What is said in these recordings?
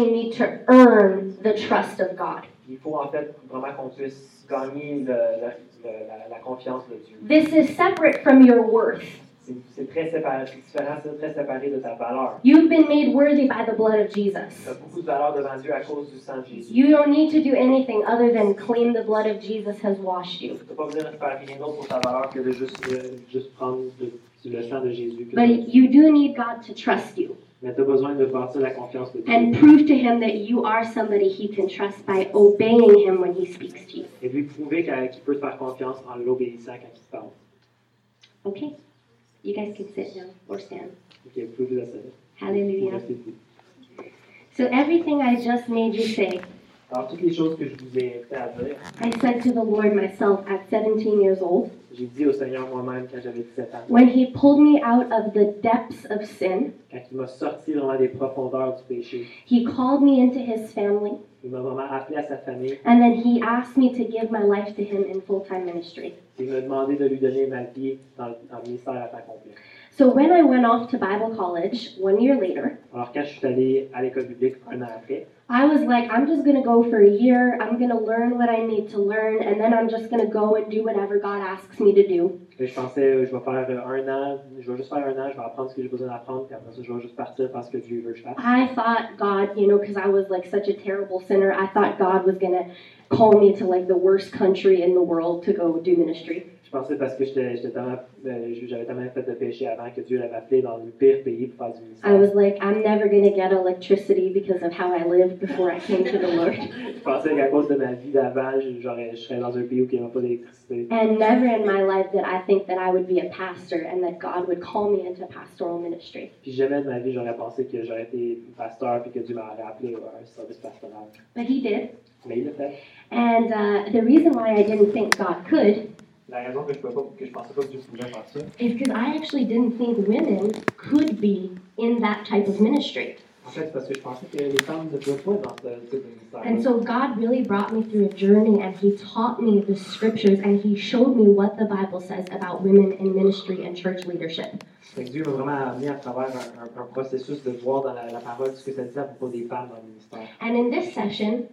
really need to earn the trust of God. Il faut en fait vraiment qu'on puisse gagner le- le- le- la, la confiance de Dieu. This is separate from your worth. C'est très séparé, c'est différent, c'est très séparé de ta valeur. You've been made worthy by the blood of Tu Jesus. as beaucoup de valeur devant Dieu à cause du sang de Jésus. You don't need to do anything other than claim the blood of Jesus has washed you. Tu n'as pas besoin de faire rien d'autre pour ta valeur que de juste, euh, juste prendre le, le sang de Jésus. But you do need God to trust you Mais tu as besoin de bâtir la confiance de Dieu. and prove to Him that you are somebody He can trust by obeying Him when He speaks to you. Et lui prouver qu'il peut te faire confiance en l'obéissant quand il te parle. Okay? You guys can sit now or stand. Ok, vous pouvez vous asseoir. Hallelujah. So, everything I just made you say, Alors, toutes les choses que je vous ai invité à dire, I said to the Lord myself at 17 years old j'ai dit au Seigneur moi-même quand j'avais 17 ans. when He pulled me out of the depths of sin. Quand il m'a sorti vraiment des profondeurs du péché, He called me into His family, il m'a vraiment appelé à sa famille. and then He asked me to give my life to Him in full time ministry. Il m'a demandé de lui donner ma vie dans, dans le ministère à temps complet. So, when I went off to Bible college one year later, Alors, quand je suis allé à l'école biblique un an après, I was like, I'm just going to go for a year. I'm going to learn what I need to learn, and then I'm just going to go and do whatever God asks me to do. et je pensais, je vais faire euh, un an, je vais juste faire un an, je vais apprendre ce que j'ai besoin d'apprendre, puis après ça, je vais juste partir parce que Dieu veut que je fasse. I thought God, you know, because I was like such a terrible sinner, I thought God was going to call me to like the worst country in the world to go do ministry. Je pensais parce que j'étais j'étais tellement, euh, j'avais tellement fait de péché avant que Dieu l'avait appelé dans le pire pays pour faire du I ministère. was like, I'm never going to get electricity because of how I lived before I came to the Lord. Je pensais qu'à cause de ma vie d'avant, je serais dans un pays où il n'y avait pas d'électricité. And never in my life did I think that I would be a pastor and that God would call me into pastoral ministry. Puis jamais de ma vie, j'aurais pensé que j'aurais été pasteur puis que Dieu m'aurait appelé à un service pastoral. But He did. Mais il l'a fait. And uh, the reason why I didn't think God could La raison que je ne que je pensais pas que Dieu pouvait faire ça, is because I actually didn't think women could be in that type of ministry. en fait, c'est parce que je pensais que les femmes ne pouvaient pas dans ce type de ministère. And so God really brought me through a journey and He taught me the scriptures and He showed me what the Bible says about women in ministry and church leadership. Fait que Dieu m'a vraiment amené à travers un, un- un processus de voir dans la, la parole ce que ça disait à propos des femmes dans le ministère. And in this session,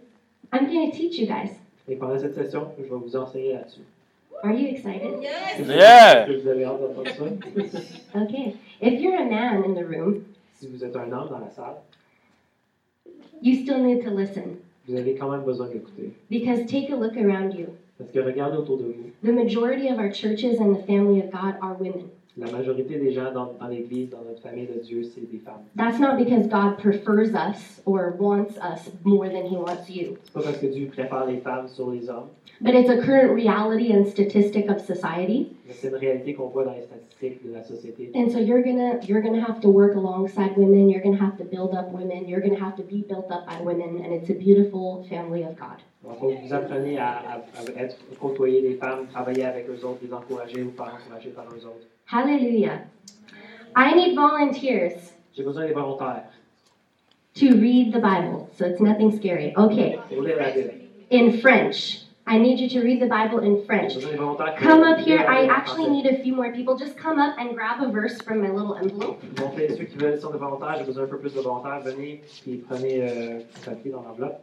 I'm going to teach you guys. Et pendant cette session, je vais vous enseigner là-dessus. Are you excited? Yes. Yeah. Est-ce que vous avez hâte d'entendre ça? Okay. If you're a man in the room, si vous êtes un homme dans la salle, you still need to listen vous avez quand même besoin d'écouter. because take a look around you. Parce que regardez autour de vous. The majority of our churches and the family of God are women. La majorité des gens dans, dans l'Église, dans notre famille de Dieu, c'est des femmes. That's not because God prefers us or wants us more than He wants you. C'est pas parce que Dieu préfère les femmes sur les hommes, But it's a current reality and statistic of society. Mais c'est une réalité qu'on voit dans les statistiques de la société. And so you're gonna you're gonna have to work alongside women. You're gonna have to build up women. You're gonna have to be built up by women, and it's a beautiful family of God. Donc, vous apprenez à, à, à être, côtoyer les femmes, travailler avec eux autres, les encourager, encourager par eux autres. Hallelujah. I need volunteers J'ai besoin des volontaires to read the Bible, so it's nothing scary. Okay, in French. I need you to read the Bible in French. besoin des volontaires qui Come up here. I actually need a few more people. Just come up and grab a verse from my little envelope. Donc, les- ceux qui veulent sont des volontaires, j'ai besoin un peu plus de volontaires. Venez, puis prenez euh, un papier dans l'enveloppe.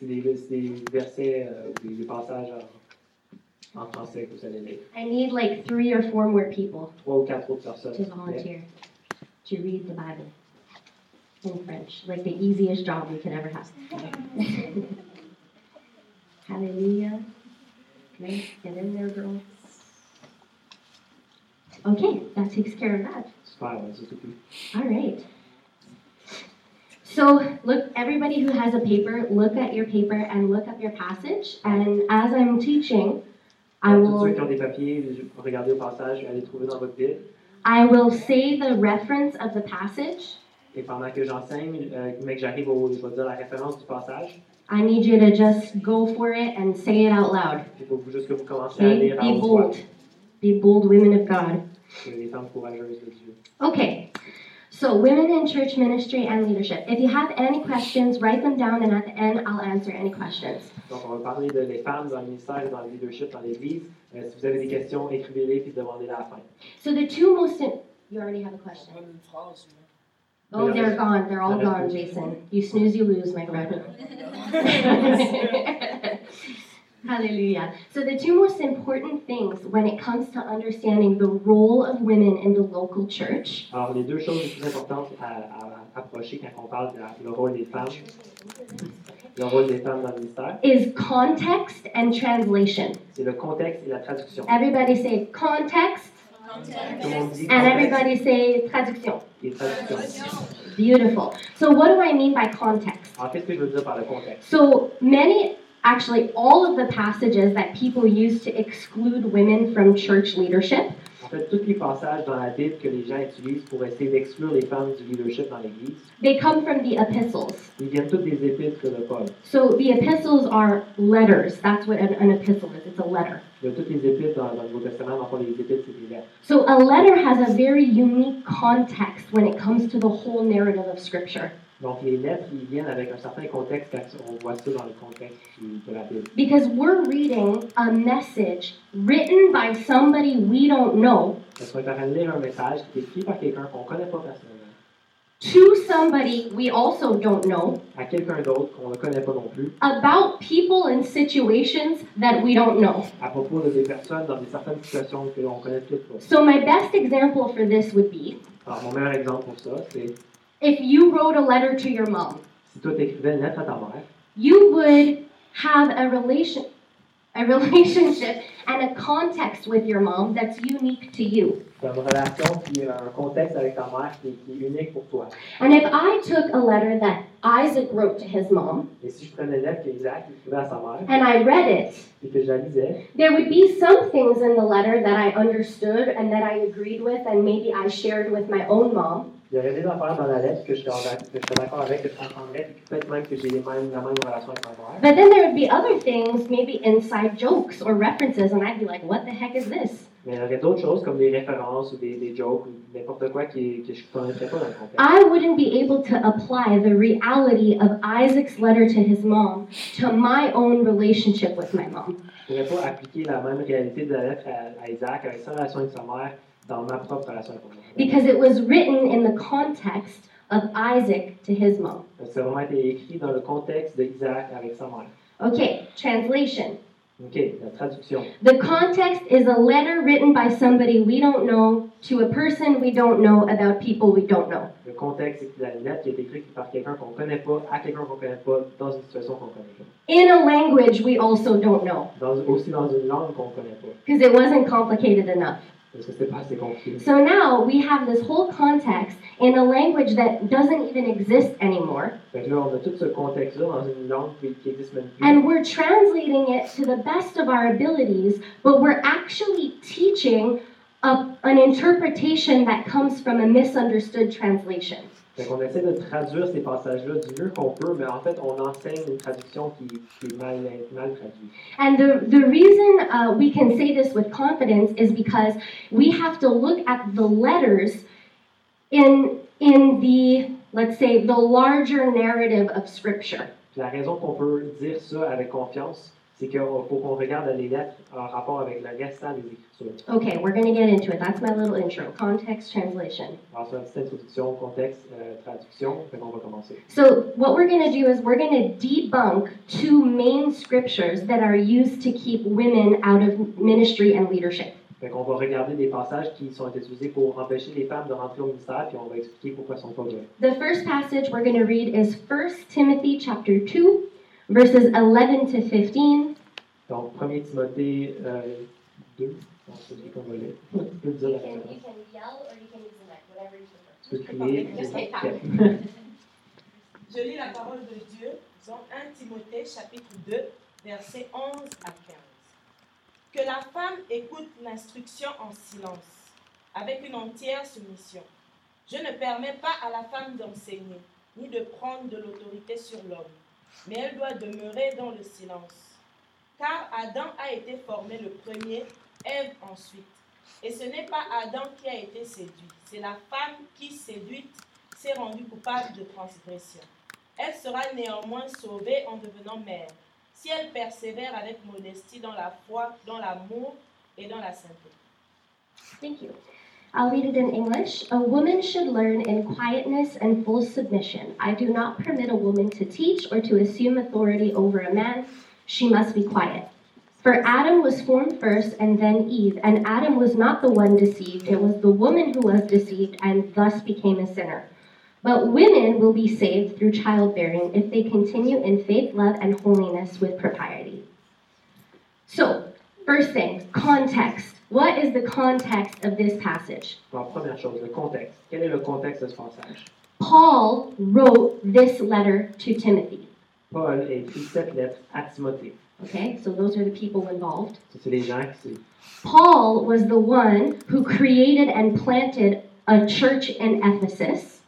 C'est des, c'est des versets euh, ou des, des passages en, en français que vous allez lire. I need like three or four more people Trois ou quatre autres personnes. to volunteer to read the Bible in French. Like the easiest job we could ever have. Hallelujah. Nice. Get in there, girls. Okay, that takes care of that. Super, ouais, c'est tout. All right. So, look, everybody who has a paper, look at your paper and look up your passage. And as I'm teaching, I Tous ceux qui will ont des papiers, regardez au passage, allez trouver dans votre Bible. I will say the reference of the passage. Et pendant que j'enseigne, euh, mais que j'arrive au, je vais dire la référence du passage, I need you to just go for it and say it out loud. il faut juste que vous commenciez à Okay? Be bold. Be bold women of God. C'est les femmes courageuses de Dieu. Okay. So, women in church ministry and leadership. If you have any questions, write them down, and at the end, I'll answer any questions. Donc, on va parler de les femmes dans le ministère et dans le leadership dans l'Église. Euh, si vous avez des questions, écrivez-les puis demandez-les à la fin. So, the two most. In- you already have a question. Oh, they're gone. They're all gone, Jason. You snooze, you lose, my friend. Hallelujah. So, the two most important things when it comes to understanding the role of women in the local church Alors, les deux choses les plus importantes à, à approcher quand on parle de la- le rôle des femmes, le rôle des femmes dans le ministère, is context and translation. c'est le contexte et la traduction. Everybody say context, Tout le monde dit and everybody say traduction. Beautiful. So, what do I mean by context? Alors, qu'est-ce que je veux dire par le contexte? So, many, actually, all of the passages that people use to exclude women from church leadership En fait, tous les passages dans la Bible que les gens utilisent pour essayer d'exclure les femmes du leadership dans l'Église, they come from the epistles. ils viennent tous des épîtres de Paul. So, the epistles are letters. That's what an, an epistle is. It's a letter. Il y a toutes les épîtres dans, dans le Nouveau Testament, dans le fond, les épîtres, c'est des lettres. So, a letter has a very unique context when it comes to the whole narrative of Scripture. Donc, les lettres, ils viennent avec un certain contexte quand on voit ça dans le contexte de la Bible. Because we're reading a message written by somebody we don't know Parce qu'on est en train de lire un message qui est écrit par quelqu'un qu'on connaît pas personnellement, to somebody we also don't know à quelqu'un d'autre qu'on ne connaît pas non plus, about people and situations that we don't know. à propos de des personnes dans des certaines situations que l'on connaît toutes pas. So, my best example for this would be Alors, mon meilleur exemple pour ça, c'est if you wrote a letter to your mom, si toi t'écrivais une lettre à ta mère, you would have a relation a relationship and a context with your mom that's unique to you. Tu relation puis euh, un contexte avec ta mère qui, qui est unique pour toi. And if I took a letter that Isaac wrote to his mom Et si je prenais une lettre qu'Isaac écrivait à sa mère, and I read it, et que je la lisais, there would be some things in the letter that I understood and that I agreed with and maybe I shared with my own mom. il y aurait des affaires dans la lettre que je serais en- que je serais d'accord avec, que je comprendrais, puis peut-être même que j'ai la même relation avec ma mère. But then there would be other things, maybe inside jokes or references, and I'd be like, what the heck is this? Mais il y aurait d'autres choses comme des références ou des, des jokes ou n'importe quoi qui, que je ne connaîtrais pas dans le contexte. I wouldn't be able to apply the reality of Isaac's letter to his mom to my own relationship with my mom. Je ne pourrais pas appliquer la même réalité de la lettre à, Isaac avec sa relation avec sa mère dans ma propre relation avec ma mère. Because it was written in the context of Isaac to his mom. Donc, Ça a vraiment été écrit dans le contexte d'Isaac avec sa mère. Okay, translation. OK, la traduction. The context is a letter written by somebody we don't know to a person we don't know about people we don't know. Le contexte, c'est la lettre qui est écrite par quelqu'un qu'on ne connaît pas, à quelqu'un qu'on ne connaît pas, dans une situation qu'on ne connaît pas. In a language we also don't know, Dans, aussi dans une langue qu'on connaît pas. because it wasn't complicated enough. Parce que c'est pas assez compliqué. So now we have this whole context in a language that doesn't even exist anymore, Fait que là, on a tout ce contexte-là dans une langue qui qui existe même plus. and we're translating it to the best of our abilities, but we're actually teaching a, an interpretation that comes from a misunderstood translation. Fait qu'on essaie de traduire ces passages-là du mieux qu'on peut, mais en fait, on enseigne une traduction qui, qui est mal, mal traduite. And the, the reason uh, we can say this with confidence is because we have to look at the letters in, in the, let's say, the larger narrative of Scripture. La raison qu'on peut dire ça avec confiance, c'est qu'il faut qu'on regarde les lettres en rapport avec le restant des Écritures. Okay, we're going to get into it. That's my little intro context translation. Alors, c'est une petite introduction, contexte, euh, traduction, fait qu'on va commencer. So, what we're going to do is we're going to debunk two main scriptures that are used to keep women out of ministry and leadership. Fait qu'on va regarder des passages qui sont utilisés pour empêcher les femmes de rentrer au ministère, puis on va expliquer pourquoi ils sont pas bien. The first passage we're going to read is 1 Timothy chapter 2, verses 11 to 15. Donc, 1 Timothée euh, 2, donc c'est celui qu'on va lire. Tu peux dire la référence. can yell or you can use the mic, whatever you prefer. Tu peux crier. Je lis la parole de Dieu dans 1 Timothée chapitre 2, versets 11 à 15. Que la femme écoute l'instruction en silence, avec une entière soumission. Je ne permets pas à la femme d'enseigner, ni de prendre de l'autorité sur l'homme, mais elle doit demeurer dans le silence. Car Adam a été formé le premier, Ève ensuite. Et ce n'est pas Adam qui a été séduit, c'est la femme qui, séduite, s'est rendue coupable de transgression. Elle sera néanmoins sauvée en devenant mère, si elle persévère avec modestie dans la foi, dans l'amour et dans la sainteté. Thank you. I'll read it in English. A woman should learn in quietness and full submission. I do not permit a woman to teach or to assume authority over a man. She must be quiet. For Adam was formed first and then Eve, and Adam was not the one deceived. It was the woman who was deceived and thus became a sinner. But women will be saved through childbearing if they continue in faith, love, and holiness with propriety. So, first thing, context. What is the context of this passage? Alors, première chose, le contexte. Quel est le contexte de ce passage? Paul wrote this letter to Timothy. Paul a écrit cette lettre à Timothée. Okay, so those are the people involved. C'est les gens qui Paul was the one who created and planted a church in Ephesus,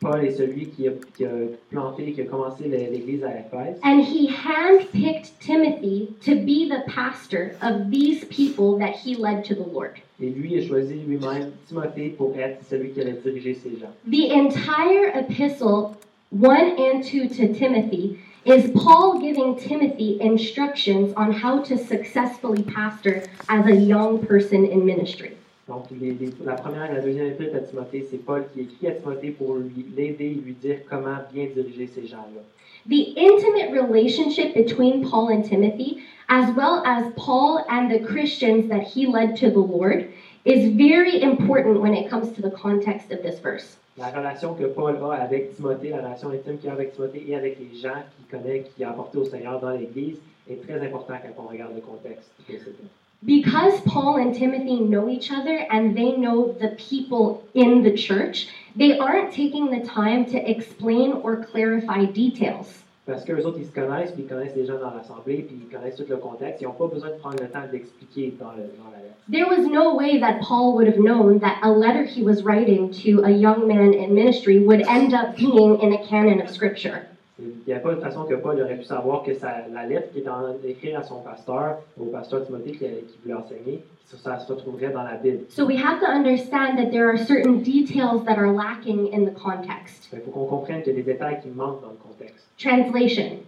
Paul est celui qui a, qui a planté, qui a commencé l'église à Éphèse. and he handpicked Timothy to be the pastor of these people that he led to the Lord. Et lui a choisi lui-même Timothée pour être celui qui allait diriger ces gens. The entire epistle, 1 and 2 to Timothy, is Paul giving Timothy instructions on how to successfully pastor as a young person in ministry. Donc, les- les- la première et la deuxième épître à Timothée, c'est Paul qui écrit à Timothée pour l'aider et lui dire comment bien diriger ces gens-là. The intimate relationship between Paul and Timothy, as well as Paul and the Christians that he led to the Lord, is very important when it comes to the context of this verse. La relation que Paul a avec Timothée, la relation intime qu'il a avec Timothée et avec les gens qu'il connaît, qu'il a au Seigneur dans l'Église, est très important quand on regarde le contexte. Because Paul and Timothy know each other and they know the people in the church, they aren't taking the time to explain or clarify details. Parce qu'eux autres, ils se connaissent, puis ils connaissent les gens dans l'Assemblée, puis ils connaissent tout le contexte. Ils n'ont pas besoin de prendre le temps d'expliquer dans, dans la lettre. There was no way that Paul would have known that a letter he was writing to a young man in ministry would end up being in a canon of scripture. Il n'y a pas de façon que Paul aurait pu savoir que ça- la lettre qu'il est en train d'écrire à son pasteur, au pasteur Timothée qui, qui voulait enseigner, ça, se retrouverait dans la Bible. So we have to understand that there are certain details that are lacking in the context. Il faut qu'on comprenne qu'il y a des détails qui manquent dans le contexte. Translation.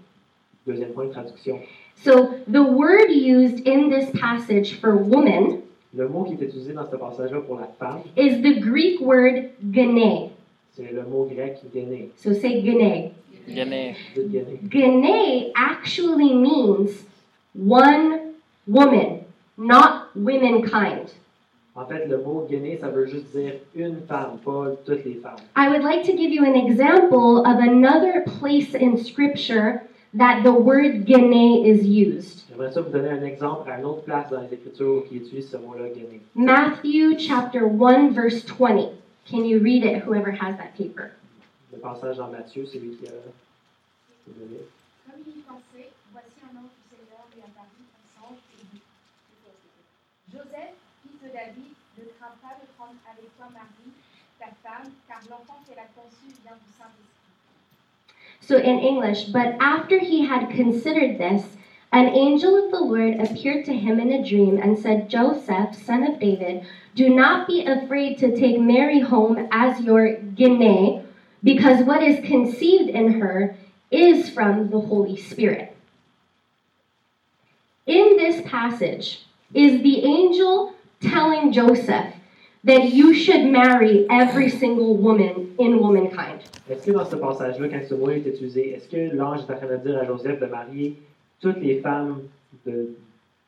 Deuxième point traduction. So the word used in this passage for woman Le mot qui est utilisé dans ce passage-là pour la femme, is the Greek word gene. c'est le mot grec guéné. So say gene. Gagné. Dites guéné. Gene actually means one woman, not womankind. En fait, le mot guéné, ça veut juste dire une femme, pas toutes les femmes. I would like to give you an example of another place in scripture that the word gene is used. J'aimerais ça vous donner un exemple à une autre place dans les Écritures qui utilise ce mot-là, guéné. Matthew chapter 1 verse 20. Can you read it whoever has that paper? Le passage dans Matthieu, c'est lui qui a. donné. Comme il y pensait, voici un ange du Seigneur lui apparut en songe et dit Joseph, fils de David, ne crains pas de prendre avec toi Marie, ta femme, car l'enfant qu'elle a conçu vient du Saint-Esprit. So in English, but after he had considered this, an angel of the Lord appeared to him in a dream and said, Joseph, son of David, do not be afraid to take Mary home as your gene, because what is conceived in her is from the Holy Spirit. In this passage, is the angel telling Joseph that you should marry every single woman in womankind? Est-ce que dans ce passage-là, quand ce mot est utilisé, est-ce que l'ange est en train de dire à Joseph de marier toutes les femmes de,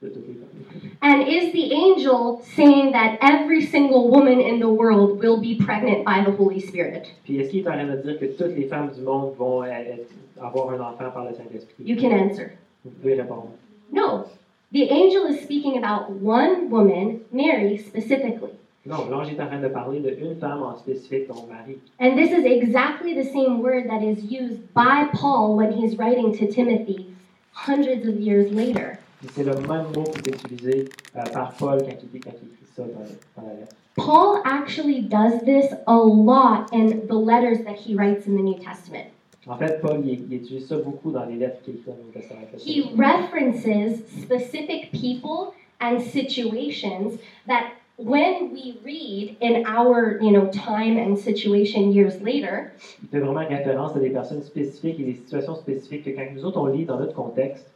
de toutes les femmes? And is the angel saying that every single woman in the world will be pregnant by the Holy Spirit? Puis est-ce qu'il est en train de dire que toutes les femmes du monde vont euh, avoir un enfant par le Saint-Esprit? You can answer. Vous pouvez répondre. No. The angel is speaking about one woman, Mary specifically. Non, l'ange est en train de parler d'une femme en spécifique, dont Marie. And this is exactly the same word that is used by Paul when he's writing to Timothy hundreds of years later. C'est le même mot qui est utilisé euh, par Paul quand il, quand il écrit ça dans, dans la lettre. Paul actually does this a lot in the letters that he writes in the New Testament. En fait, Paul, il, il utilise ça beaucoup dans les lettres qu'il écrit dans le Nouveau Testament. He references specific people and situations that when we read in our, you know, time and situation years later, Il fait vraiment référence à des personnes spécifiques et des situations spécifiques que quand nous autres on lit dans notre contexte,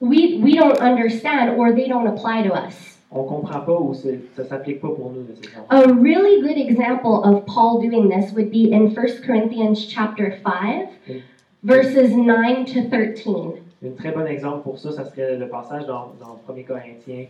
we we don't understand or they don't apply to us. on comprend pas ou ça s'applique pas pour nous nécessairement. A really good example of Paul doing this would be in 1 Corinthians chapter 5, verses 9 to 13. Un très bon exemple pour ça, ça serait le passage dans, dans 1 Corinthiens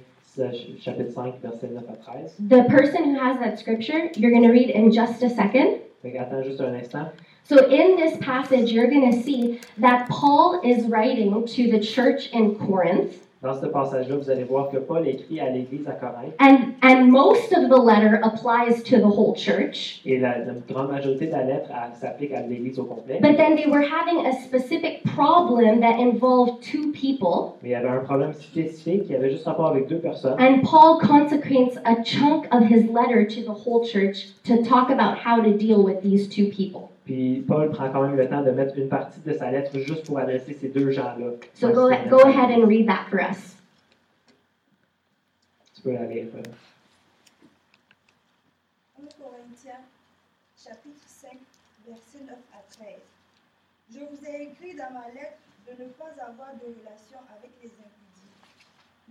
chapitre 5, versets 9 à 13. The person who has that scripture, you're going to read in just a second. Fait attends juste un instant. So, in this passage, you're going to see that Paul is writing to the church in Corinth, Dans ce passage-là, vous allez voir que Paul écrit à l'Église à Corinthe and, and most of the letter applies to the whole church. et la, la grande majorité de la lettre s'applique à l'Église au complet. But then they were having a specific problem that involved two people, Mais il y avait un problème spécifique qui avait juste rapport avec deux personnes. and Paul consecrates a chunk of his letter to the whole church to talk about how to deal with these two people. Puis Paul prend quand même le temps de mettre une partie de sa lettre juste pour adresser ces deux gens-là. So go, go ahead and read that for us. Tu peux la lire. euh. 1 Corinthiens, chapitre 5, versets 9 à 13. Je vous ai écrit dans ma lettre de ne pas avoir de relation avec les impudiques,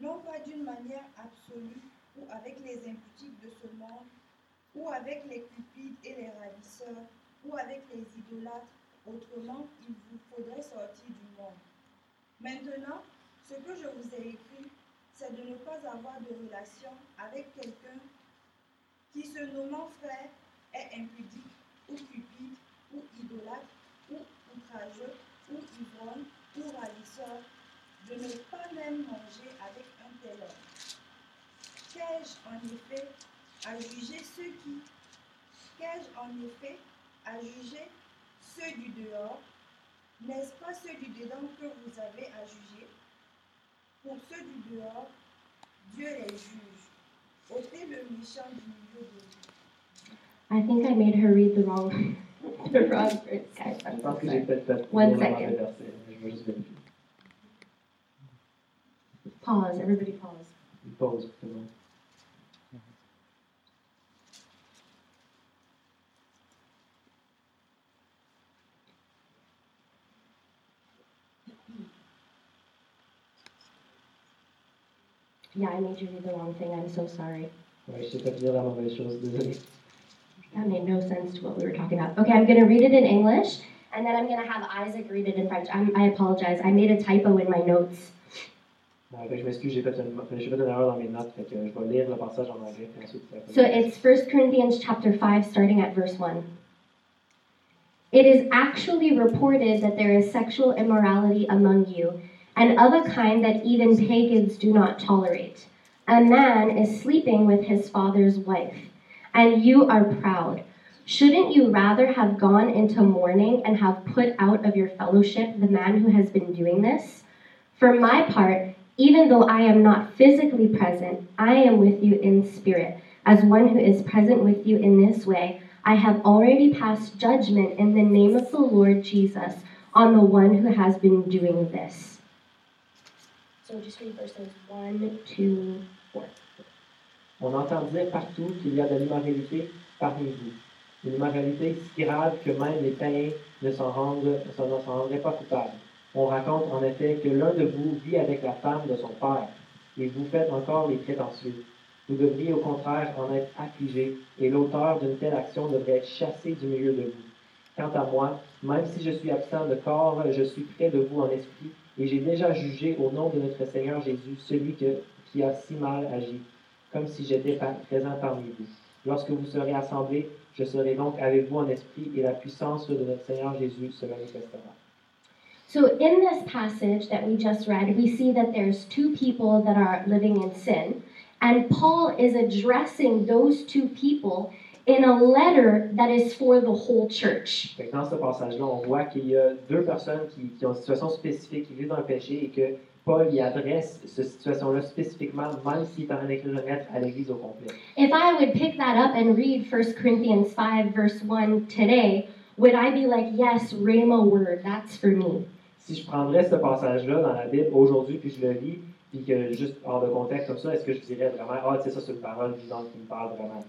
non pas d'une manière absolue ou avec les impudiques de ce monde, ou avec les cupides et les ravisseurs, ou avec les idolâtres, autrement il vous faudrait sortir du monde. Maintenant, ce que je vous ai écrit, c'est de ne pas avoir de relation avec quelqu'un qui se nommant frère est impudique ou cupide ou idolâtre ou outrageux ou ivrogne ou ravisseur, de ne pas même manger avec un tel homme. Qu'ai-je en effet à juger ceux qui Qu'ai-je en effet à juger ceux du dehors N'est-ce pas ceux du dedans que vous avez à juger Pour ceux du dehors, Dieu les juge. ôtez le méchant du milieu de vous. I think I made her read the wrong, the wrong verse, guys. I'm so pense que j'ai sorry. peut-être One le mauvais second. verset. Je vais juste vérifier. Pause, everybody pause. Pause, Yeah, I made you read the wrong thing. I'm so sorry. Ouais, je fait dire la mauvaise chose, désolé. That made no sense to what we were talking about. Okay, I'm going to read it in English, and then I'm going to have Isaac read it in French. I'm, I apologize. I made a typo in my notes. Ouais, fait que je m'excuse, j'ai fait, une, j'ai fait une erreur dans mes notes, fait que je vais lire le passage en anglais, puis ensuite ça So it's 1 Corinthians chapter 5, starting at verse 1. It is actually reported that there is sexual immorality among you, and of a kind that even pagans do not tolerate. A man is sleeping with his father's wife, and you are proud. Shouldn't you rather have gone into mourning and have put out of your fellowship the man who has been doing this? For my part, even though I am not physically present, I am with you in spirit. As one who is present with you in this way, I have already passed judgment in the name of the Lord Jesus on the one who has been doing this. So just read verses 1, 2, 4. On entend dire partout qu'il y a de l'immoralité parmi vous. Une immoralité si grave que même les païens ne s'en rendraient pas coupables. On raconte en effet que l'un de vous vit avec la femme de son père, et vous faites encore les prétentieux. Vous devriez au contraire en être affligé, et l'auteur d'une telle action devrait être chassé du milieu de vous. Quant à moi, même si je suis absent de corps, je suis près de vous en esprit, et j'ai déjà jugé au nom de notre Seigneur Jésus celui qui a si mal agi comme si j'étais présent parmi vous. Lorsque vous serez assemblés, je serai donc avec vous en esprit et la puissance de notre Seigneur Jésus se manifestera. So in this passage that we just read, we see that there's two people that are living in sin, and Paul is addressing those two people in a letter that is for the whole church. Fait que dans ce passage-là, on voit qu'il y a deux personnes qui, qui ont une situation spécifique, qui vivent dans le péché et que Paul y adresse cette situation-là spécifiquement, même s'il est en train d'écrire une lettre à l'Église au complet. If I would pick that up and read 1 Corinthians 5, verse 1 today, would I be like, yes, Rhema word, that's for me? Si je prendrais ce passage-là dans la Bible aujourd'hui, puis je le lis, puis que juste hors de contexte comme ça, est-ce que je dirais vraiment, ah, c'est ça, c'est une parole vivante qui me parle vraiment?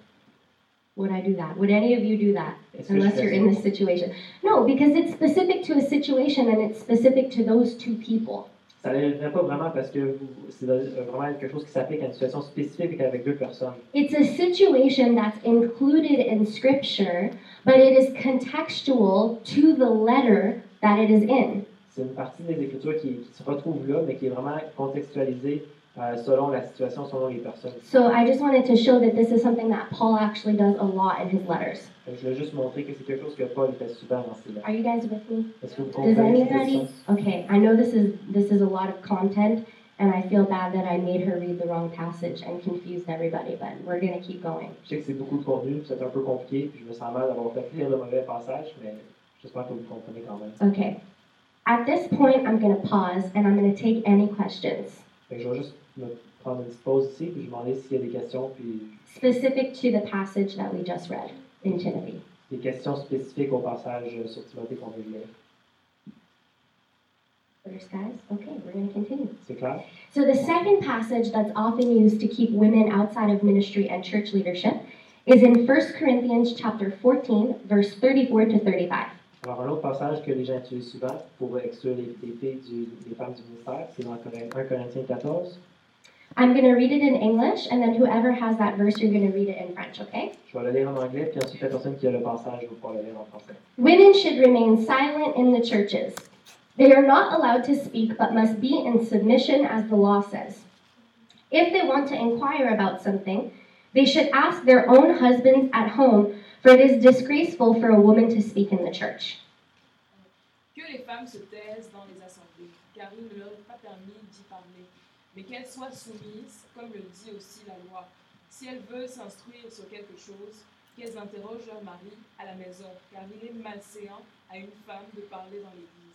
Would I do that? Would any of you do that? Je Unless you're in this situation. No, because it's specific to a situation and it's specific to those two people. ça n'arriverait pas vraiment parce que c'est euh, vraiment quelque chose qui s'applique à une situation spécifique avec deux personnes. It's a situation that's included in Scripture, but it is contextual to the letter that it is in. C'est une partie des Écritures qui, qui se retrouve là, mais qui est vraiment contextualisée euh, Euh, selon la situation, selon les personnes. So I just wanted to show that this is something that Paul actually does a lot in his letters. Que Je voulais juste montrer que c'est quelque chose que Paul fait souvent dans ses lettres. Are you guys with me? Est-ce que vous Does comprenez anybody? Okay, I know this is this is a lot of content, and I feel bad that I made her read the wrong passage and confused everybody, but we're gonna keep going. Je sais que c'est beaucoup de contenu, c'est un peu compliqué, puis je me sens mal d'avoir fait lire le mauvais passage, mais j'espère que vous comprenez quand même. Okay. At this point, I'm gonna pause and I'm gonna take any questions Fait que je vais juste me prendre une petite pause ici, puis je vais demander s'il y a des questions, puis specific to the passage that we just read in Timothy. des questions spécifiques au passage euh, sur Timothée qu'on vient de lire. First, guys. Okay, we're gonna continue. C'est clair? So the second passage that's often used to keep women outside of ministry and church leadership is in 1 Corinthians chapter 14, verse 34 to 35. Alors, un autre passage que les gens utilisent souvent pour exclure les, les filles du, les femmes du ministère, c'est dans 1 Corinthiens 14. I'm going to read it in English, and then whoever has that verse, you're going to read it in French, okay? Je vais le lire en anglais, puis ensuite la personne qui a le passage va pouvoir le lire en français. Women should remain silent in the churches. They are not allowed to speak, but must be in submission as the law says. If they want to inquire about something, they should ask their own husbands at home, for it is disgraceful for a woman to speak in the church. Que les femmes se taisent dans les assemblées, car il ne leur est pas permis d'y parler, mais qu'elles soient soumises, comme le dit aussi la loi. Si elles veulent s'instruire sur quelque chose, qu'elles interrogent leur mari à la maison, car il est malséant à une femme de parler dans l'église.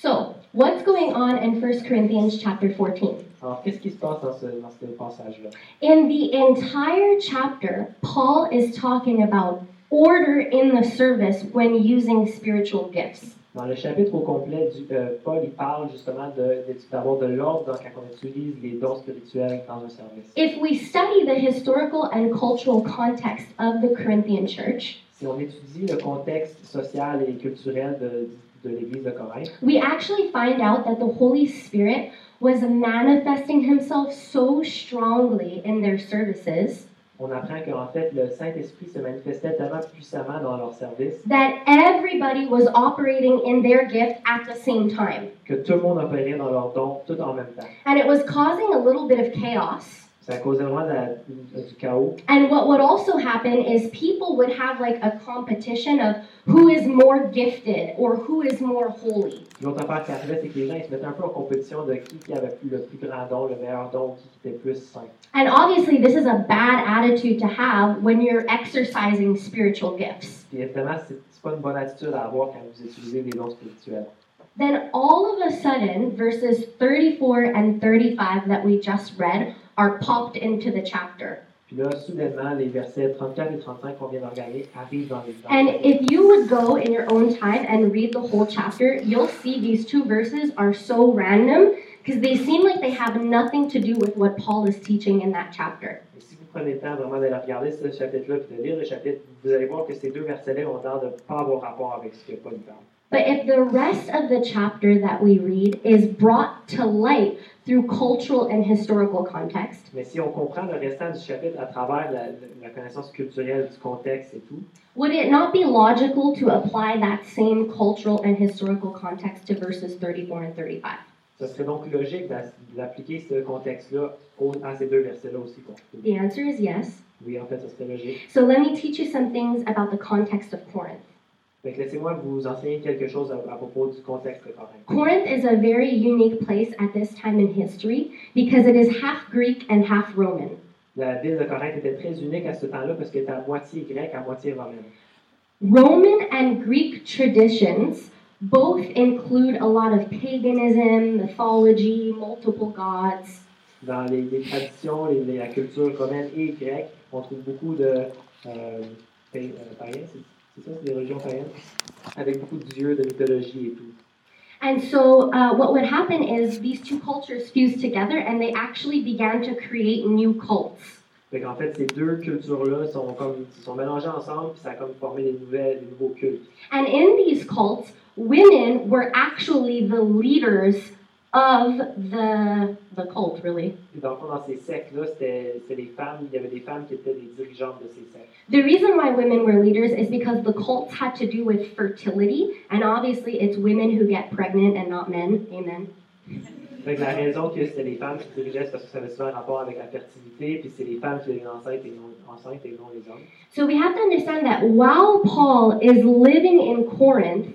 So, what's going on in 1 Corinthians chapter 14? Alors, qu'est-ce qui se passe dans ce, dans ce passage-là? In the entire chapter, Paul is talking about order in the service when using spiritual gifts. Dans le chapitre au complet, du, euh, Paul il parle justement de- de- de, l'ordre quand on utilise les dons spirituels dans un service. If we study the historical and cultural context of the Corinthian church, Si on étudie le contexte social et culturel de, de l'Église de Corinthe, we actually find out that the Holy Spirit was manifesting himself so strongly in their services on apprend qu'en fait, le Saint-Esprit se manifestait tellement puissamment dans leur service that everybody was operating in their gift at the same time. que tout le monde opérait dans leurs dons tout en même temps. And it was causing a little bit of chaos. Ça causait vraiment de la- du chaos. And what would also happen is people would have like a competition of who is more gifted or who is more holy. L'autre affaire qui arrivait, c'est que les gens ils se mettaient un peu en compétition de qui, qui avait plus- le plus grand don, le meilleur don, qui était plus saint. And obviously, this is a bad attitude to have when you're exercising spiritual gifts. Puis évidemment, c'est c'est pas une bonne attitude à avoir quand vous utilisez des dons spirituels. Then, all of a sudden, verses 34 and 35 that we just read are popped into the chapter. Puis là, soudainement, les versets 34 et 35 qu'on vient de regarder arrivent dans les dans And if you would go in your own time and read the whole chapter, you'll see these two verses are so random because they seem like they have nothing to do with what Paul is teaching in that chapter. Et si vous prenez le temps vraiment d'aller regarder ce chapitre-là puis de lire le chapitre, vous allez voir que ces deux versets-là ont l'air de pas avoir rapport avec ce que Paul parle. But if the rest of the chapter that we read is brought to light through cultural and historical context, Mais si on comprend le restant du chapitre à travers la, la connaissance culturelle du contexte et tout, would it not be logical to apply that same cultural and historical context to verses 34 and 35? ce serait donc logique d'a- d'appliquer ce contexte-là à ces deux versets-là aussi. The answer is yes. Oui, en fait, ce serait logique. So let me teach you some things about the context of Corinth. Laissez-moi vous enseigner quelque chose à, à propos du contexte de Corinthe. Corinth is a very unique place at this time in history because it is half Greek and half Roman. La ville de Corinthe était très unique à ce temps-là parce qu'elle était à moitié grecque, à moitié romaine. Roman and Greek traditions both include a lot of paganism, mythology, multiple gods. Dans les, les traditions, les- les- la culture romaine et grecque, on trouve beaucoup de euh, pa- euh, païens, c'est c'est ça, c'est des religions païennes, avec beaucoup de dieux, de mythologie et tout. And so, uh, what would happen is these two cultures fused together and they actually began to create new cults. Fait qu'en fait, ces deux cultures-là sont comme se sont mélangées ensemble, puis ça a comme formé des nouvelles, des nouveaux cultes. And in these cults, women were actually the leaders of the the cult, really. Dans dans ces sectes-là, c'était les femmes, il y avait des femmes qui étaient des dirigeantes de ces sectes. The reason why women were leaders is because the cults had to do with fertility, and obviously it's women who get pregnant and not men. Amen. Que la raison que c'était les femmes qui dirigeaient, c'est parce que ça avait souvent un rapport avec la fertilité, puis c'est les femmes qui devenaient enceintes et non, enceintes et non les hommes. So we have to understand that while Paul is living in Corinth,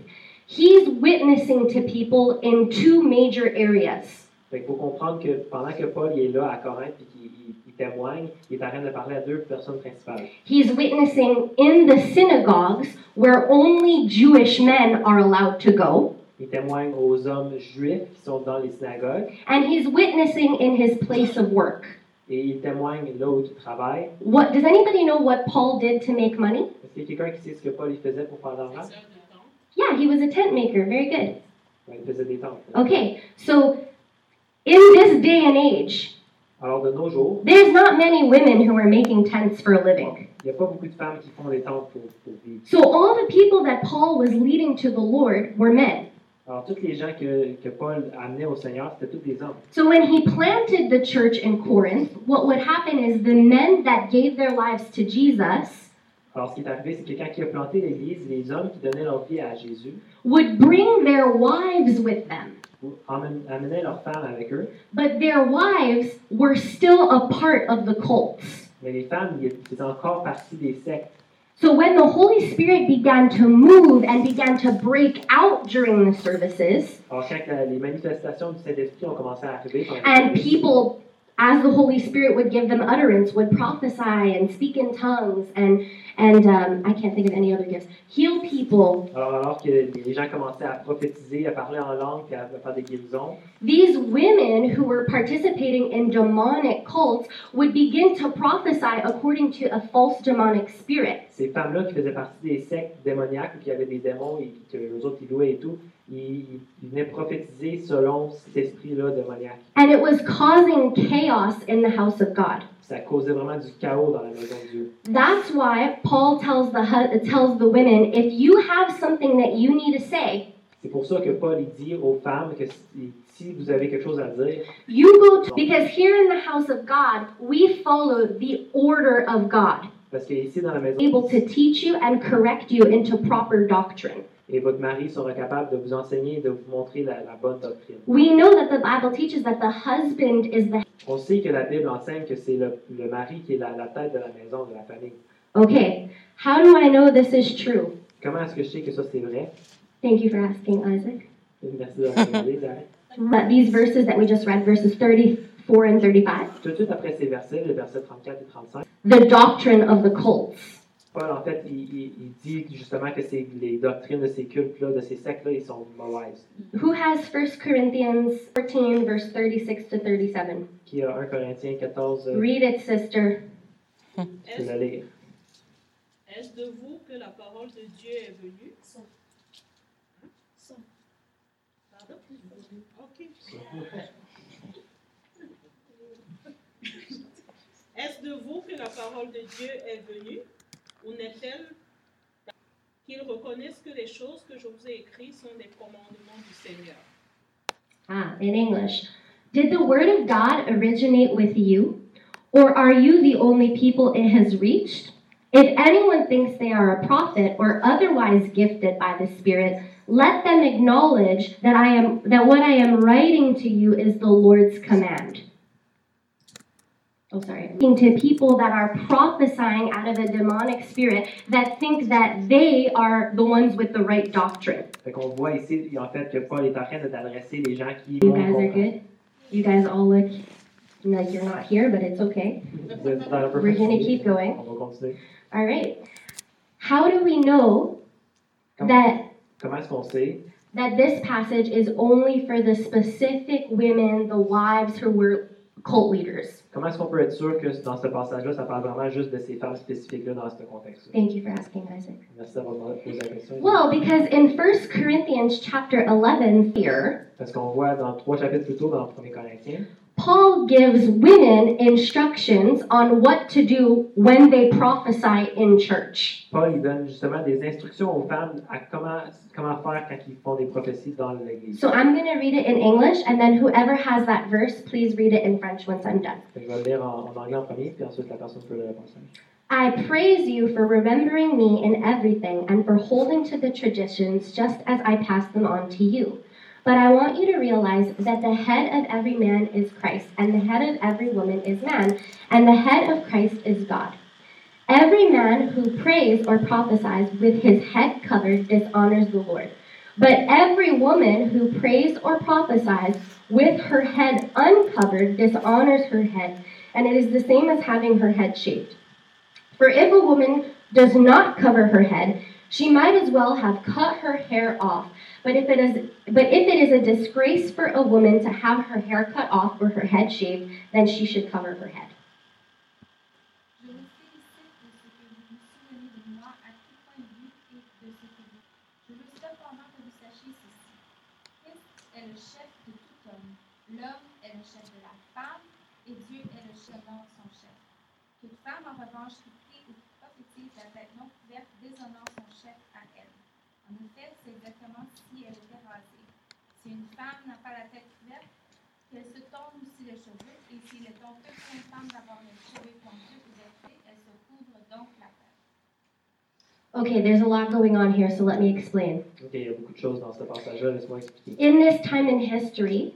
he's witnessing to people in two major areas. Fait qu'il faut comprendre que pendant que Paul il est là à Corinthe et qu'il il- il témoigne, il est en train de parler à deux personnes principales. He's witnessing in the synagogues where only Jewish men are allowed to go, Il témoigne aux hommes juifs qui sont dans les synagogues and he's witnessing in his place of work. et il témoigne là où il travaille. What does anybody know what Paul did to make money? Est-ce qu'il y a quelqu'un qui sait ce que Paul il faisait pour faire de l'argent? Yeah, he was a tent maker. Very good. Ouais, il faisait des. Okay, so in this day and age, Alors de nos jours, there's not many women who are making tents for a living. il n'y a pas beaucoup de femmes qui font des tentes pour, pour vivre. So all the people that Paul was leading to the Lord were men. Alors tous les gens que, que Paul amenait au Seigneur, c'était tous des hommes. So when he planted the church in Corinth, what would happen is the men that gave their lives to Jesus Alors ce qui est arrivé, c'est que quand il a planté l'Église, les hommes qui donnaient leur vie à Jésus would bring their wives with them. amenaient leurs femmes avec eux, But their wives were still a part of the cults. mais les femmes faisaient encore partie des sectes. So when the Holy Spirit began to move and began to break out during the services, Alors quand la- les manifestations du Saint-Esprit ont commencé à arriver, and people, as the Holy Spirit would give them utterance, would prophesy and speak in tongues and and um, I can't think of any other gifts, heal people. alors, alors que les gens commençaient à prophétiser, à parler en langue, puis à faire des guérisons, These women who were participating in demonic cults would begin to prophesy according to a false demonic spirit. ces femmes-là qui faisaient partie des sectes démoniaques, où il y avait des démons et que les autres ils louaient et tout, ils, ils- ils prophétiser selon cet esprit-là démoniaque. And it was causing chaos in the house of God. Ça causait vraiment du chaos dans la maison de Dieu. That's why Paul tells the tells the women, if you have something that you need to say, C'est pour ça que Paul il dit aux femmes que si, si vous avez quelque chose à dire, you go to, because here in the house of God, we follow the order of God, parce que ici dans la maison, able to teach you and correct you into proper doctrine. Et votre mari sera capable de vous enseigner et de vous montrer la, la bonne doctrine. We know that the Bible teaches that the husband is the On sait que la Bible enseigne que c'est le, le mari qui est la, la tête de la maison, de la famille. Okay, how do I know this is true? Comment est-ce que je sais que ça c'est vrai? Thank you for asking, Isaac. Merci de regarder, Zach. But these verses that we just read, verses 34 and 35, Tout de suite après ces versets, les versets 34 et 35, the doctrine of the cults. Paul, en fait, il, il- il dit justement que c'est les doctrines de ces cultes-là, de ces sectes-là, ils sont mauvaises. Who has 1 Corinthians 14, verse 36 to 37? Qui a 1 Corinthiens 14, euh, Read it, sister. tu le lire. Est-ce de vous que la parole de Dieu est venue? Pardon? Ok. Est-ce de vous que la parole de Dieu est venue? Qu'ils reconnaissent que les choses que je vous ai écrites sont des commandements du Seigneur Ah, in English. Did the word of God originate with you? Or are you the only people it has reached? If anyone thinks they are a prophet or otherwise gifted by the Spirit, let them acknowledge that I am that what I am writing to you is the Lord's command. Oh, sorry. To people that are prophesying out of a demonic spirit that think that they are the ones with the right doctrine. Fait qu'on voit ici, en fait, que Paul est en train d'adresser les gens qui You guys are good? You guys all look like you're not here, but it's okay. Vous êtes dans un peu We're gonna keep going. On va continuer. All right. How do we know that Comment est-ce qu'on sait that this passage is only for the specific women, the wives who were cult leaders? Comment est-ce qu'on peut être sûr que dans ce passage-là, ça parle vraiment juste de ces femmes spécifiques-là dans ce contexte-là? Thank you for asking, Isaac. Merci d'avoir posé la question. Well, because in 1 Corinthians chapter 11 here, Parce qu'on voit dans trois chapitres plus tôt dans 1 Corinthiens, Paul gives women instructions on what to do when they prophesy in church. Paul il donne justement des instructions aux femmes à comment, comment faire quand ils font des prophéties dans l'Église. So I'm going to read it in English, and then whoever has that verse, please read it in French once I'm done. Je vais le lire en, en anglais en premier, puis ensuite la personne peut lire le passage. I praise you for remembering me in everything and for holding to the traditions just as I pass them on to you. But I want you to realize that the head of every man is Christ, and the head of every woman is man, and the head of Christ is God. Every man who prays or prophesies with his head covered dishonors the Lord. But every woman who prays or prophesies with her head uncovered dishonors her head, and it is the same as having her head shaved. For if a woman does not cover her head, she might as well have cut her hair off. But if it is but if it is a disgrace for a woman to have her hair cut off or her head shaved, then she should cover her head. Femme en revanche, qui prie ou la tête non couverte déshonore son chef à elle. En effet, c'est exactement si elle était rasée. Si une femme n'a pas la tête couverte, qu'elle se tonde aussi les cheveux, et s'il est honteux pour une femme d'avoir les cheveux pointus ou vêtés, elle se couvre donc la tête. Okay, there's a lot going on here, so let me explain. Ok, il y a beaucoup de choses dans ce passage-là, laisse-moi expliquer. In this time in history,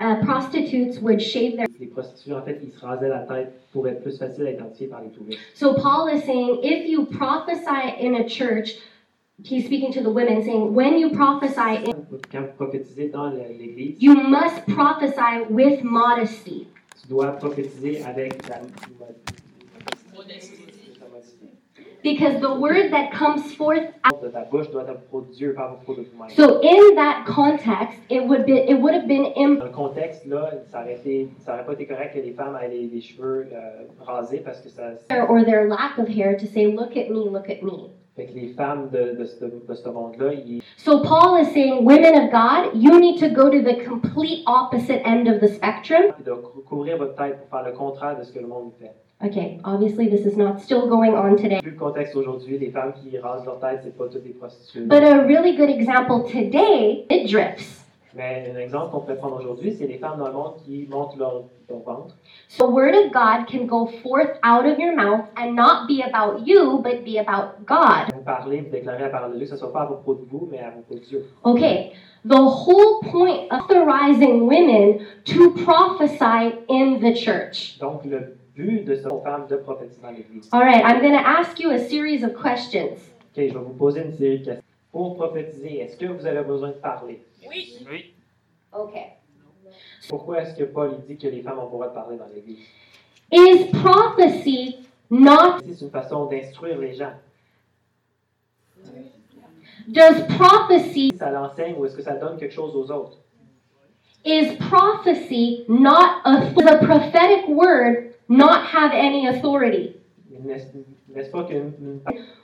uh, prostitutes would shave their. Les prostituées, en fait, ils se rasaient la tête pour être plus facile à identifier par les touristes. So Paul is saying, if you prophesy in a church, he's speaking to the women, saying, when you prophesy, in, Quand vous prophétisez dans le- l'Église, you must prophesy with modesty. tu dois prophétiser avec la, Modestie. la modestie. Because the word that comes forth out. De ta bouche doit être pour Dieu, pas à propos de vous-même. So in that context, it would be it would have been im- Dans le contexte, là, ça aurait, été, ça aurait pas été correct que les femmes aient les, les cheveux euh, rasés parce que ça or their lack of hair to say, look at me, look at me. Fait que les femmes de, de, ce, de ce monde-là, ils So Paul is saying, women of God, you need to go to the complete opposite end of the spectrum. doivent cou- couvrir votre tête pour faire le contraire de ce que le monde fait. Okay, obviously this is not still going on today. Vu le contexte aujourd'hui, les femmes qui rasent leur tête, c'est pas toutes des prostituées. But a really good example today, midriffs. Mais un exemple qu'on pourrait prendre aujourd'hui, c'est les femmes dans le monde qui montent leur, leur ventre. So the word of God can go forth out of your mouth and not be about you, but be about God. Vous parlez, vous déclarez la parole de Dieu, que soit pas à propos de vous, mais à propos de Dieu. Okay, the whole point of authorizing women to prophesy in the church. Donc, le but de cette femme de prophétiser dans l'Église. All right, I'm going to ask you a series of questions. Ok, je vais vous poser une série de questions. Pour prophétiser, est-ce que vous avez besoin de parler? Oui. Oui. Okay. Pourquoi est-ce que Paul il dit que les femmes ont le droit de parler dans l'Église? Is prophecy not, C'est une façon d'instruire les gens. does prophecy, Ça l'enseigne ou est-ce que ça donne quelque chose aux autres? is prophecy not, a, a prophetic word not have any authority? N'est-ce n'est-ce pas qu'une une-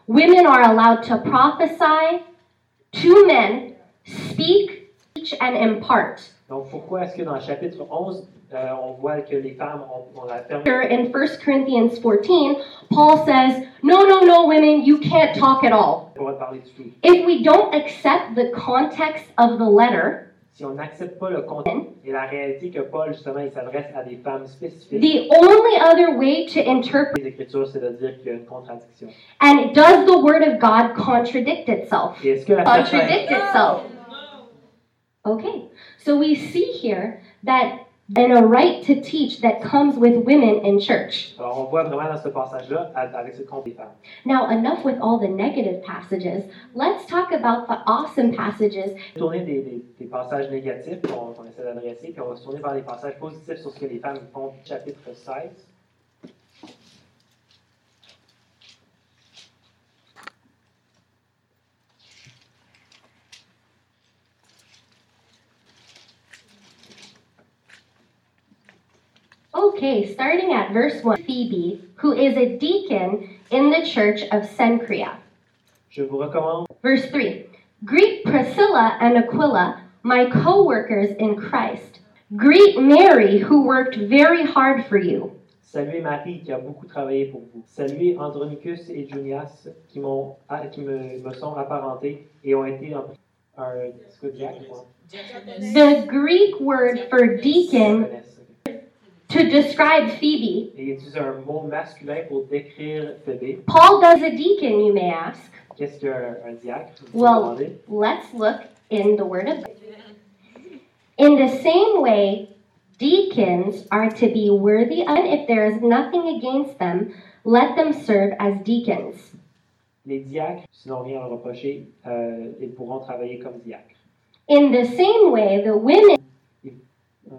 Women are allowed to prophesy to men, speak, teach, and impart. Donc, pourquoi est-ce que dans le chapitre 11, euh, on voit que les femmes ont, ont la ferme Here in 1 Corinthians 14, Paul says, No, no, no, women, you can't talk at all. droit de parler du tout? If we don't accept the context of the letter, Si on n'accepte pas le contexte et la réalité que Paul, justement, il s'adresse à des femmes spécifiques, the only other way to interpret les Écritures, c'est de dire qu'il y a une contradiction. and does the word of God contradict itself? Et est-ce que la Contradict itself. Okay, so we see here that and a right to teach that comes with women in church. Alors, on voit vraiment dans ce passage-là, avec ce compte des femmes. Now, enough with all the negative passages. Let's talk about the awesome passages Tourner des, des, des passages négatifs qu'on qu'on essaie d'adresser, puis on va se tourner vers les passages positifs sur ce que les femmes font. Chapitre 16. Okay, starting at verse 1, Phoebe, who is a deacon in the church of Cenchrea. Je vous recommande Verse 3 Greet Priscilla and Aquila, my co workers in Christ. Greet Mary, who worked very hard for you. Saluez Marie qui a beaucoup travaillé pour vous. Saluez Andronicus et Junias qui, m'ont, ah, qui me, me sont apparentés et ont été un, un c'est quoi, diacre, ouais? The Greek word for deacon. To describe Phoebe. Et il utilise un mot masculin pour décrire Phébé. Paul does a deacon, you may ask. Qu'est-ce qu'un un diacre? Well- Let's look in the Word of God. In the same way, deacons are to be worthy of, and if there is nothing against them, let them serve as deacons. Les diacres, rien à reprocher, euh, ils pourront travailler comme diacres. In the same way, the women. Euh,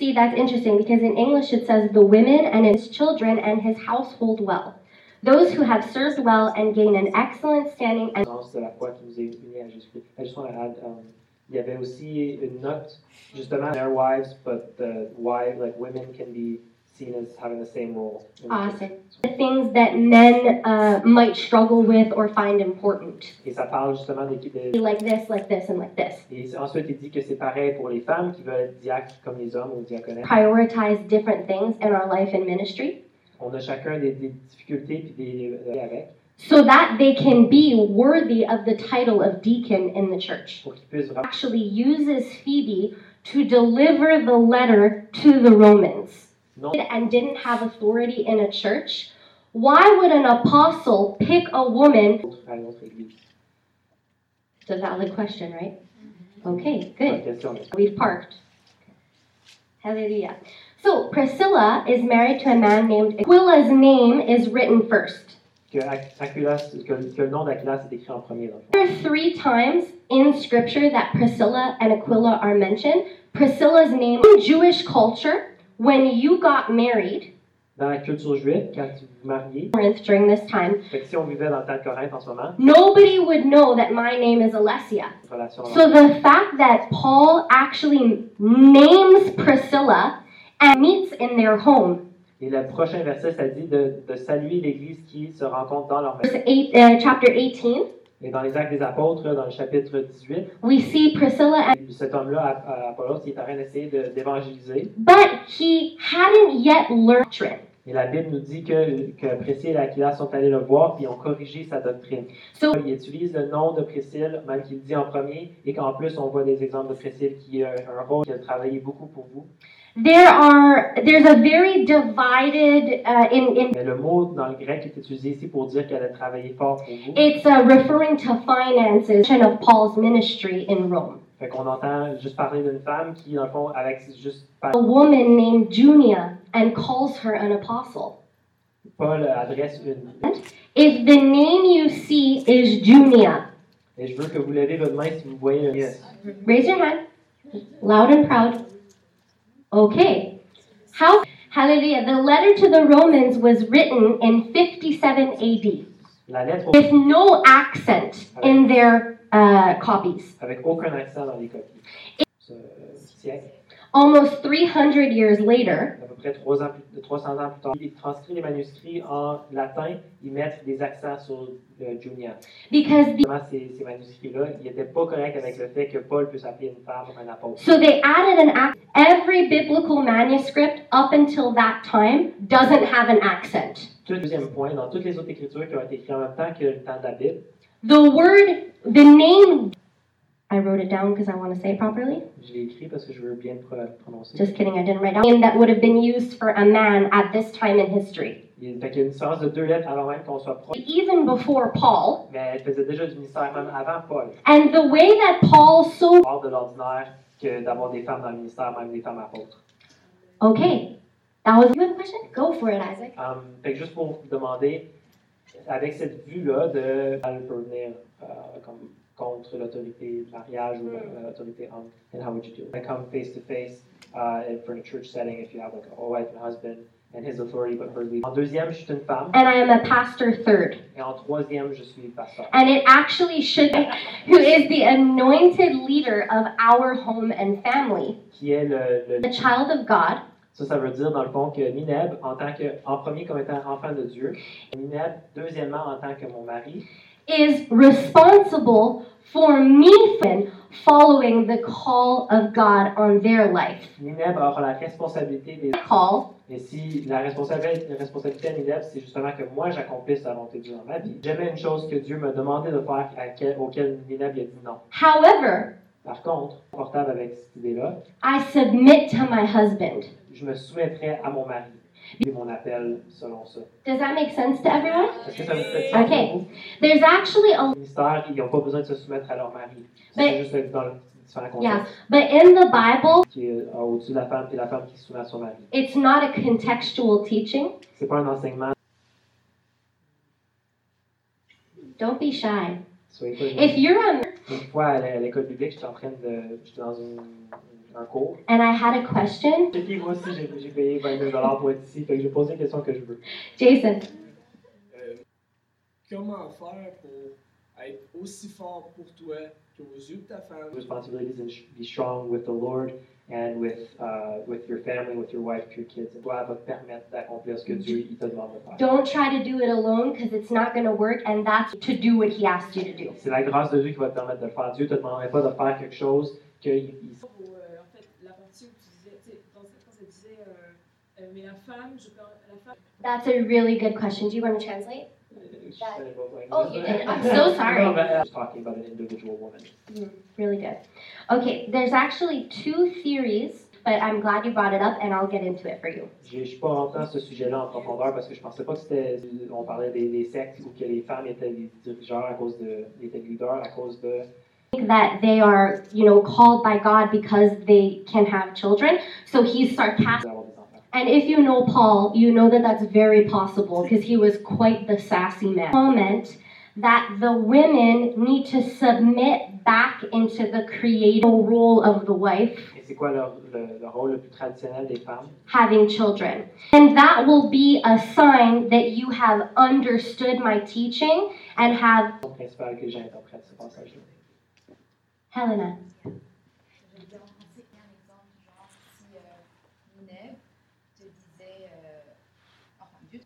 See, that's interesting because in English it says the women and his children and his household well. Those who have served well and gain an excellent standing and. I just want to add, um, il y avait aussi une note, their wives, but the like women, can be seen as having the same role. awesome. The things that men uh, might struggle with or find important. Et ça parle justement des. Des- like this, like this, and like this. et ensuite, il dit que c'est pareil pour les femmes qui veulent être diacres comme les hommes ou diaconesses. Prioritize different things in our life and ministry On a chacun des, des difficultés puis des euh, avec so that they can be worthy of the title of deacon in the church. pour puissent vraiment. Actually, uses Phoebe to deliver the letter to the Romans. And didn't have authority in a church, why would an apostle pick a woman? à une autre. It's a valid question, right? Okay, good. We've parked. Hallelujah. So Priscilla is married to a man named Aquila's name is written first. Que, Aquilas, que, que le nom d'Aquilas est écrit en premier. Dans le fond. There are three times in scripture that Priscilla and Aquila are mentioned. Priscilla's name in Jewish culture, when you got married, Dans la culture juive, quand tu vous mariez, Corinth during this time, fait que si on vivait dans le temps de Corinthe en ce moment, nobody would know that my name is Alessia. So the fact that Paul actually names Priscilla and meets in their home, Et le prochain verset, ça dit de, de saluer l'Église qui se rencontre dans leur maison. uh, chapter 18, Et dans les Actes des Apôtres, dans le chapitre 18, we see Priscilla, and, cet homme-là, Apollos, il est en train d'essayer de- d'évangéliser. but he hadn't yet learned doctrine. Et la Bible nous dit que, que Priscille et Aquila sont allés le voir ils ont corrigé sa doctrine. So Il utilise le nom de Priscille, même qu'il le dit en premier, et qu'en plus, on voit des exemples de Priscille qui a un rôle, qui a travaillé beaucoup pour vous. There are there's a very divided uh, in in Mais le mot dans le grec est utilisé ici pour dire qu'elle a travaillé fort pour vous. it's uh, referring to finances of Paul's ministry in Rome. Fait qu'on entend juste parler d'une femme qui, dans le fond, avec juste A woman named Junia and calls her an apostle. Paul adresse une. If the name you see is Junia, Et je veux que vous levez votre main si vous voyez yes. Raise your hand, loud and proud. Okay. How? Hallelujah. The letter to the Romans was written in 57 AD La lettre with no accent in their uh, copies. avec aucun accent dans les copies. Ce siècle, Almost 300 years later, à peu près 3 ans plus- 300 ans plus tard, il transcrit les manuscrits en latin, ils mettent des accents sur le Junia. because the, ces, ces manuscrits-là, ils n'étaient pas corrects avec le fait que Paul puisse appeler une femme un apôtre. so they added an accent. Every biblical manuscript up until that time doesn't have an accent. Deuxième point, dans toutes les autres écritures qui ont été écrites en même temps que le temps de la Bible, The word, the name, I wrote it down because I want to say it properly. je l'ai écrit parce que je veux bien le pro- prononcer. Just kidding, I didn't write down. Name that would have been used for a man at this time in history. Il, y a une différence de deux lettres avant même qu'on soit proche. Even before Paul. Mais elle faisait déjà du ministère même avant Paul. And the way that Paul so. hors de l'ordinaire que d'avoir des femmes dans le ministère, même des femmes apôtres. Okay. That was. You have a question? Go for it, Isaac. Um, fait que juste pour vous demander, avec cette vue-là de elle peut venir euh, comme contre l'autorité mariage ou euh, l'autorité homme, and how would you do it? I come face to face uh, in- for a church setting if you have like a wife and husband and his authority but her lead. En deuxième, je suis une femme. And I am a pastor third. Et en troisième, je suis pasteur. And it actually should be who is the anointed leader of our home and family. Qui est le, le- The child of God. Ça, ça veut dire dans le fond que Nineb, en tant que, en premier comme étant enfant de Dieu, Nineb, deuxièmement en tant que mon mari, is responsible for me following the call of God on their life. Nineb aura la responsabilité des Call Et si la responsabilité, la responsabilité à Nineb, c'est justement que moi j'accomplisse la volonté de Dieu dans ma vie. Jamais une chose que Dieu m'a demandé de faire à quel- auquel Nineb il a dit non. However, Par contre, confortable avec cette idée-là, I submit to my husband. je me soumettrai à mon mari. Selon ça. Does that make sense to everyone? Est-ce que ça vous fait sens Ok. pour vous? There's actually a ils n'ont pas besoin de se soumettre à leur mari. Mais- C'est juste dans le différent Yeah. contexte but in the Bible, qui est euh, au-dessus de la femme et la femme qui se soumet à son mari. it's not a contextual teaching. C'est pas un enseignement. Don't be shy. Soyez pas If you're a Une fois à l'é- à l'école biblique, j'étais en train de. J'étais dans une- un cours. and I had a question, Et puis moi aussi, j'ai j'ai payé 22 pour être ici. Fait que j'ai posé les questions que je veux. Jason, Euh, comment faire pour être aussi fort pour toi qu'aux yeux de ta femme Responsibilities and be strong with the Lord and with, uh, with your family, with your wife, your kids. Et toi, va te permettre d'accomplir ce que Dieu il te demande de faire. don't try to do it alone because it's not going to work, and that's to do what he asked you to do. C'est la grâce de Dieu qui va te permettre de le faire. Dieu te demanderait pas de faire quelque chose qu'il il- Pour, euh, en fait, la partie où tu disais, tu sais, dans quand ça disait, euh, euh, mais la femme, je peux, la femme, That's a really good question. Do you want to translate? je savais pas, ouais. Oh, you did. I'm so sorry. No, I was talking about an individual woman. Mm, really good. Okay, there's actually two theories, but I'm glad you brought it up, and I'll get into it for you. Je ne suis pas rentré dans ce sujet-là en profondeur parce que je pensais pas que c'était. On parlait des, des sectes où que les femmes étaient les dirigeurs à cause de. étaient leaders à cause de. that they are, you know, called by God because they can have children. So he's sarcastic. D'avoir des enfants. And if you know Paul, you know that that's very possible because he was quite the sassy man. Comment that the women need to submit back into the creative role of the wife c'est quoi leur- le, le rôle le plus traditionnel des femmes? having children. And that will be a sign that you have understood my teaching and have Le principal que j'interprète ce passage-là. Helena. Je vais dire en français un exemple, genre si euh, Nineb te disait,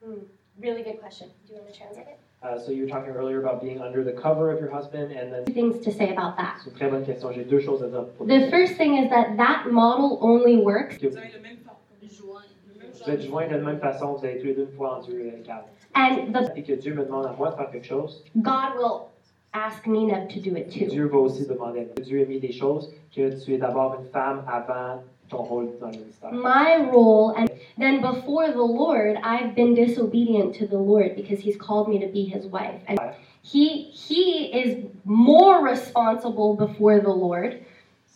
enfin Dieu Really good question. Do you want to translate it? Uh, so you were talking earlier about being under the cover of your husband, and then Two things to say about that. c'est une très bonne question. J'ai deux choses à dire. Pour The first thing is that that model only works vous avez le même fa- joint, le même vous genre êtes joints de la même façon, vous avez tous les deux une foi en Dieu égal. and the Et que Dieu me demande à moi de faire quelque chose, God will ask Nina to do it too. Dieu va aussi demander à nous. Dieu a mis des choses que tu es d'abord une femme avant ton rôle dans le ministère. My role, and then before the Lord, I've been disobedient to the Lord because He's called me to be His wife, and He He is more responsible before the Lord.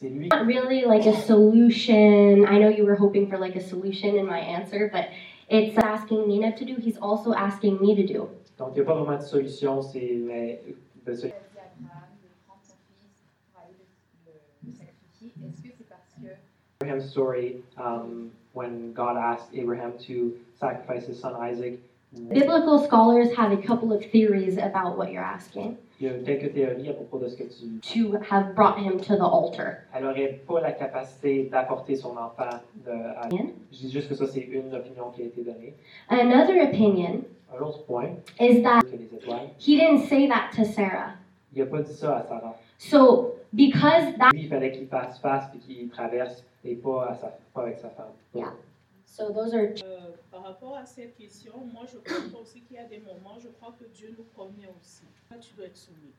Not really like a solution. I know you were hoping for like a solution in my answer, but it's asking Nina to do. He's also asking me to do. Donc, il n'y a pas vraiment de solution, c'est mais, de ce- a dit à Abraham de prendre son fils pour aller le, le- le sacrifier, est-ce que c'est parce que Abraham's story um, when God asked Abraham to sacrifice his son Isaac. Biblical scholars have a couple of theories about what you're asking Il y a quelques théories à propos de ce que tu. to have brought him to the altar. Elle n'aurait pas la capacité d'apporter son enfant. De, à- Bien. Je dis juste que ça, c'est une opinion qui a été donnée. Another opinion Un autre point, is that que les étoiles, he didn't say that to Sarah. il n'a pas dit ça à Sarah. So, because that, Lui, il fallait qu'il fasse face et qu'il traverse et pas, à sa, pas avec sa femme. so those are Euh, par rapport à cette question, moi je pense aussi qu'il y a des moments, je crois que Dieu nous connaît aussi. Là, tu dois être soumis.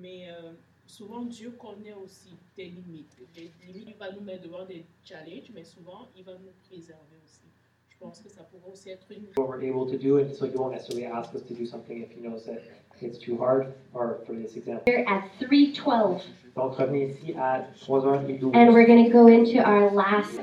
Mais euh, souvent, Dieu connaît aussi tes limites. Les limites, il va nous mettre devant des challenges, mais souvent, il va nous préserver aussi. Je pense que ça pourrait aussi être une What we're able to do, and so he won't necessarily ask us to do something if he knows that it's too hard, or for this example. here at 312. Donc, revenez ici à 3h12. And we're going to go into our last.